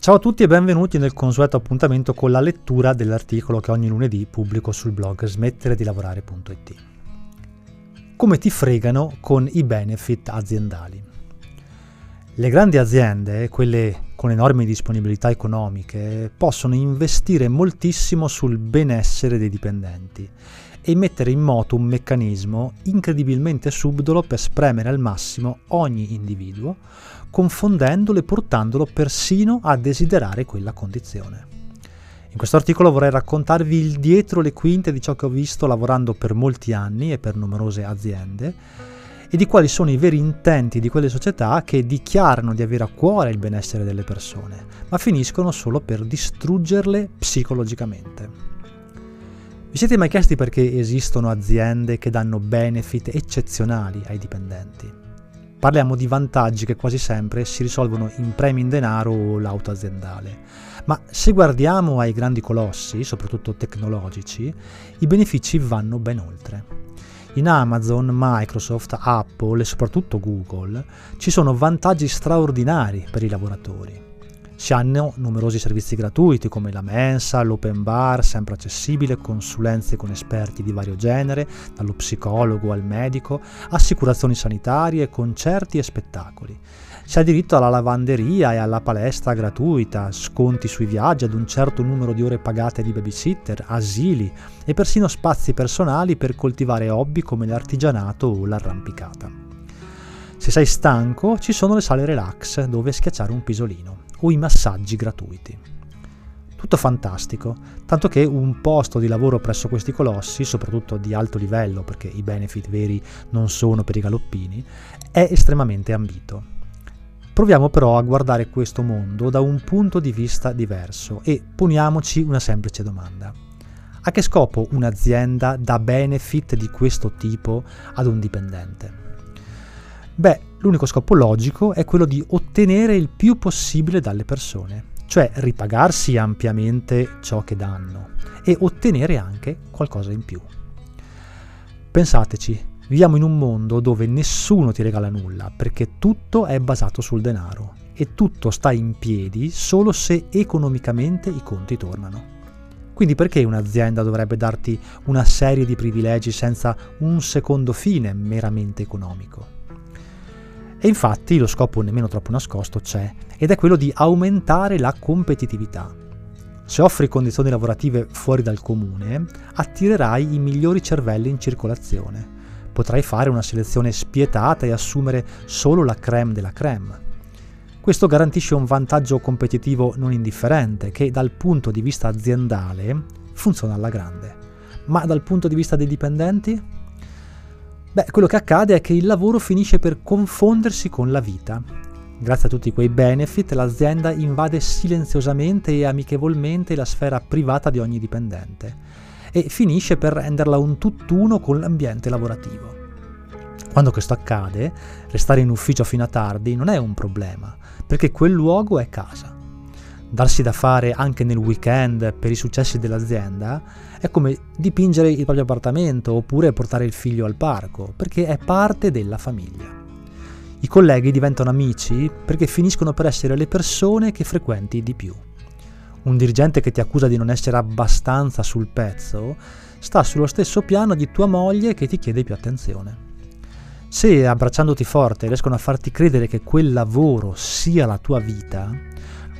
Ciao a tutti e benvenuti nel consueto appuntamento con la lettura dell'articolo che ogni lunedì pubblico sul blog smettere di lavorare.it. Come ti fregano con i benefit aziendali? Le grandi aziende, quelle con enormi disponibilità economiche, possono investire moltissimo sul benessere dei dipendenti e mettere in moto un meccanismo incredibilmente subdolo per spremere al massimo ogni individuo, confondendolo e portandolo persino a desiderare quella condizione. In questo articolo vorrei raccontarvi il dietro le quinte di ciò che ho visto lavorando per molti anni e per numerose aziende e di quali sono i veri intenti di quelle società che dichiarano di avere a cuore il benessere delle persone, ma finiscono solo per distruggerle psicologicamente. Vi siete mai chiesti perché esistono aziende che danno benefit eccezionali ai dipendenti? Parliamo di vantaggi che quasi sempre si risolvono in premi in denaro o l'auto aziendale. Ma se guardiamo ai grandi colossi, soprattutto tecnologici, i benefici vanno ben oltre. In Amazon, Microsoft, Apple e soprattutto Google ci sono vantaggi straordinari per i lavoratori. Si hanno numerosi servizi gratuiti come la mensa, l'open bar, sempre accessibile, consulenze con esperti di vario genere, dallo psicologo al medico, assicurazioni sanitarie, concerti e spettacoli. Si ha diritto alla lavanderia e alla palestra gratuita, sconti sui viaggi ad un certo numero di ore pagate di babysitter, asili e persino spazi personali per coltivare hobby come l'artigianato o l'arrampicata. Se sei stanco, ci sono le sale relax dove schiacciare un pisolino o i massaggi gratuiti. Tutto fantastico, tanto che un posto di lavoro presso questi colossi, soprattutto di alto livello, perché i benefit veri non sono per i galoppini, è estremamente ambito. Proviamo però a guardare questo mondo da un punto di vista diverso e poniamoci una semplice domanda. A che scopo un'azienda dà benefit di questo tipo ad un dipendente? Beh, l'unico scopo logico è quello di ottenere il più possibile dalle persone, cioè ripagarsi ampiamente ciò che danno e ottenere anche qualcosa in più. Pensateci, viviamo in un mondo dove nessuno ti regala nulla perché tutto è basato sul denaro e tutto sta in piedi solo se economicamente i conti tornano. Quindi perché un'azienda dovrebbe darti una serie di privilegi senza un secondo fine meramente economico? E infatti lo scopo nemmeno troppo nascosto c'è, ed è quello di aumentare la competitività. Se offri condizioni lavorative fuori dal comune, attirerai i migliori cervelli in circolazione. Potrai fare una selezione spietata e assumere solo la creme della creme. Questo garantisce un vantaggio competitivo non indifferente che dal punto di vista aziendale funziona alla grande. Ma dal punto di vista dei dipendenti? Beh, quello che accade è che il lavoro finisce per confondersi con la vita. Grazie a tutti quei benefit, l'azienda invade silenziosamente e amichevolmente la sfera privata di ogni dipendente e finisce per renderla un tutt'uno con l'ambiente lavorativo. Quando questo accade, restare in ufficio fino a tardi non è un problema, perché quel luogo è casa darsi da fare anche nel weekend per i successi dell'azienda è come dipingere il proprio appartamento oppure portare il figlio al parco, perché è parte della famiglia. I colleghi diventano amici perché finiscono per essere le persone che frequenti di più. Un dirigente che ti accusa di non essere abbastanza sul pezzo sta sullo stesso piano di tua moglie che ti chiede più attenzione. Se abbracciandoti forte riescono a farti credere che quel lavoro sia la tua vita,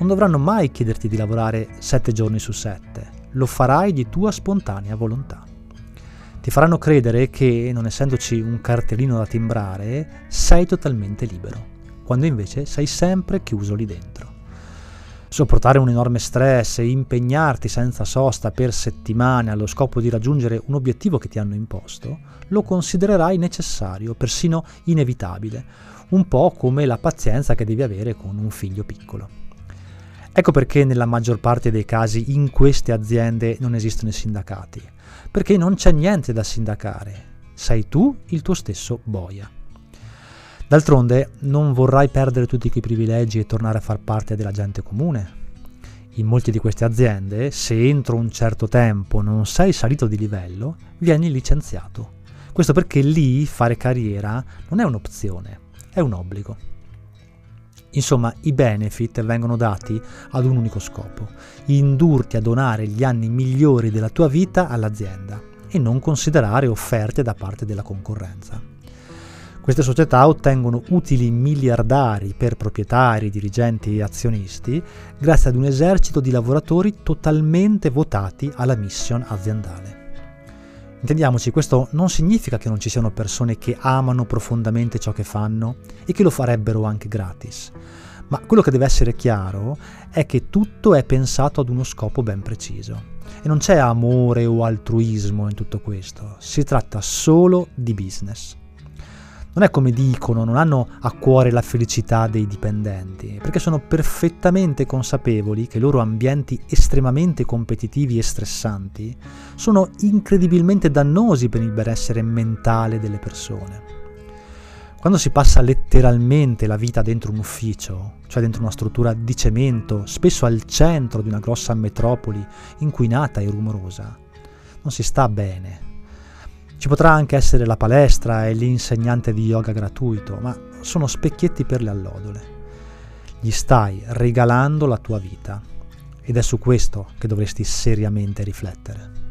non dovranno mai chiederti di lavorare sette giorni su sette, lo farai di tua spontanea volontà. Ti faranno credere che, non essendoci un cartellino da timbrare, sei totalmente libero, quando invece sei sempre chiuso lì dentro. Sopportare un enorme stress e impegnarti senza sosta per settimane allo scopo di raggiungere un obiettivo che ti hanno imposto, lo considererai necessario, persino inevitabile, un po' come la pazienza che devi avere con un figlio piccolo. Ecco perché nella maggior parte dei casi in queste aziende non esistono i sindacati, perché non c'è niente da sindacare, sei tu il tuo stesso boia. D'altronde non vorrai perdere tutti quei privilegi e tornare a far parte della gente comune. In molte di queste aziende, se entro un certo tempo non sei salito di livello, vieni licenziato. Questo perché lì fare carriera non è un'opzione, è un obbligo. Insomma, i benefit vengono dati ad un unico scopo, indurti a donare gli anni migliori della tua vita all'azienda e non considerare offerte da parte della concorrenza. Queste società ottengono utili miliardari per proprietari, dirigenti e azionisti grazie ad un esercito di lavoratori totalmente votati alla mission aziendale. Intendiamoci, questo non significa che non ci siano persone che amano profondamente ciò che fanno e che lo farebbero anche gratis, ma quello che deve essere chiaro è che tutto è pensato ad uno scopo ben preciso. E non c'è amore o altruismo in tutto questo, si tratta solo di business non è come dicono, non hanno a cuore la felicità dei dipendenti, perché sono perfettamente consapevoli che i loro ambienti estremamente competitivi e stressanti sono incredibilmente dannosi per il benessere mentale delle persone. Quando si passa letteralmente la vita dentro un ufficio, cioè dentro una struttura di cemento, spesso al centro di una grossa metropoli inquinata e rumorosa, non si sta bene, ci potrà anche essere la palestra e l'insegnante di yoga gratuito, ma sono specchietti per le allodole. Gli stai regalando la tua vita ed è su questo che dovresti seriamente riflettere.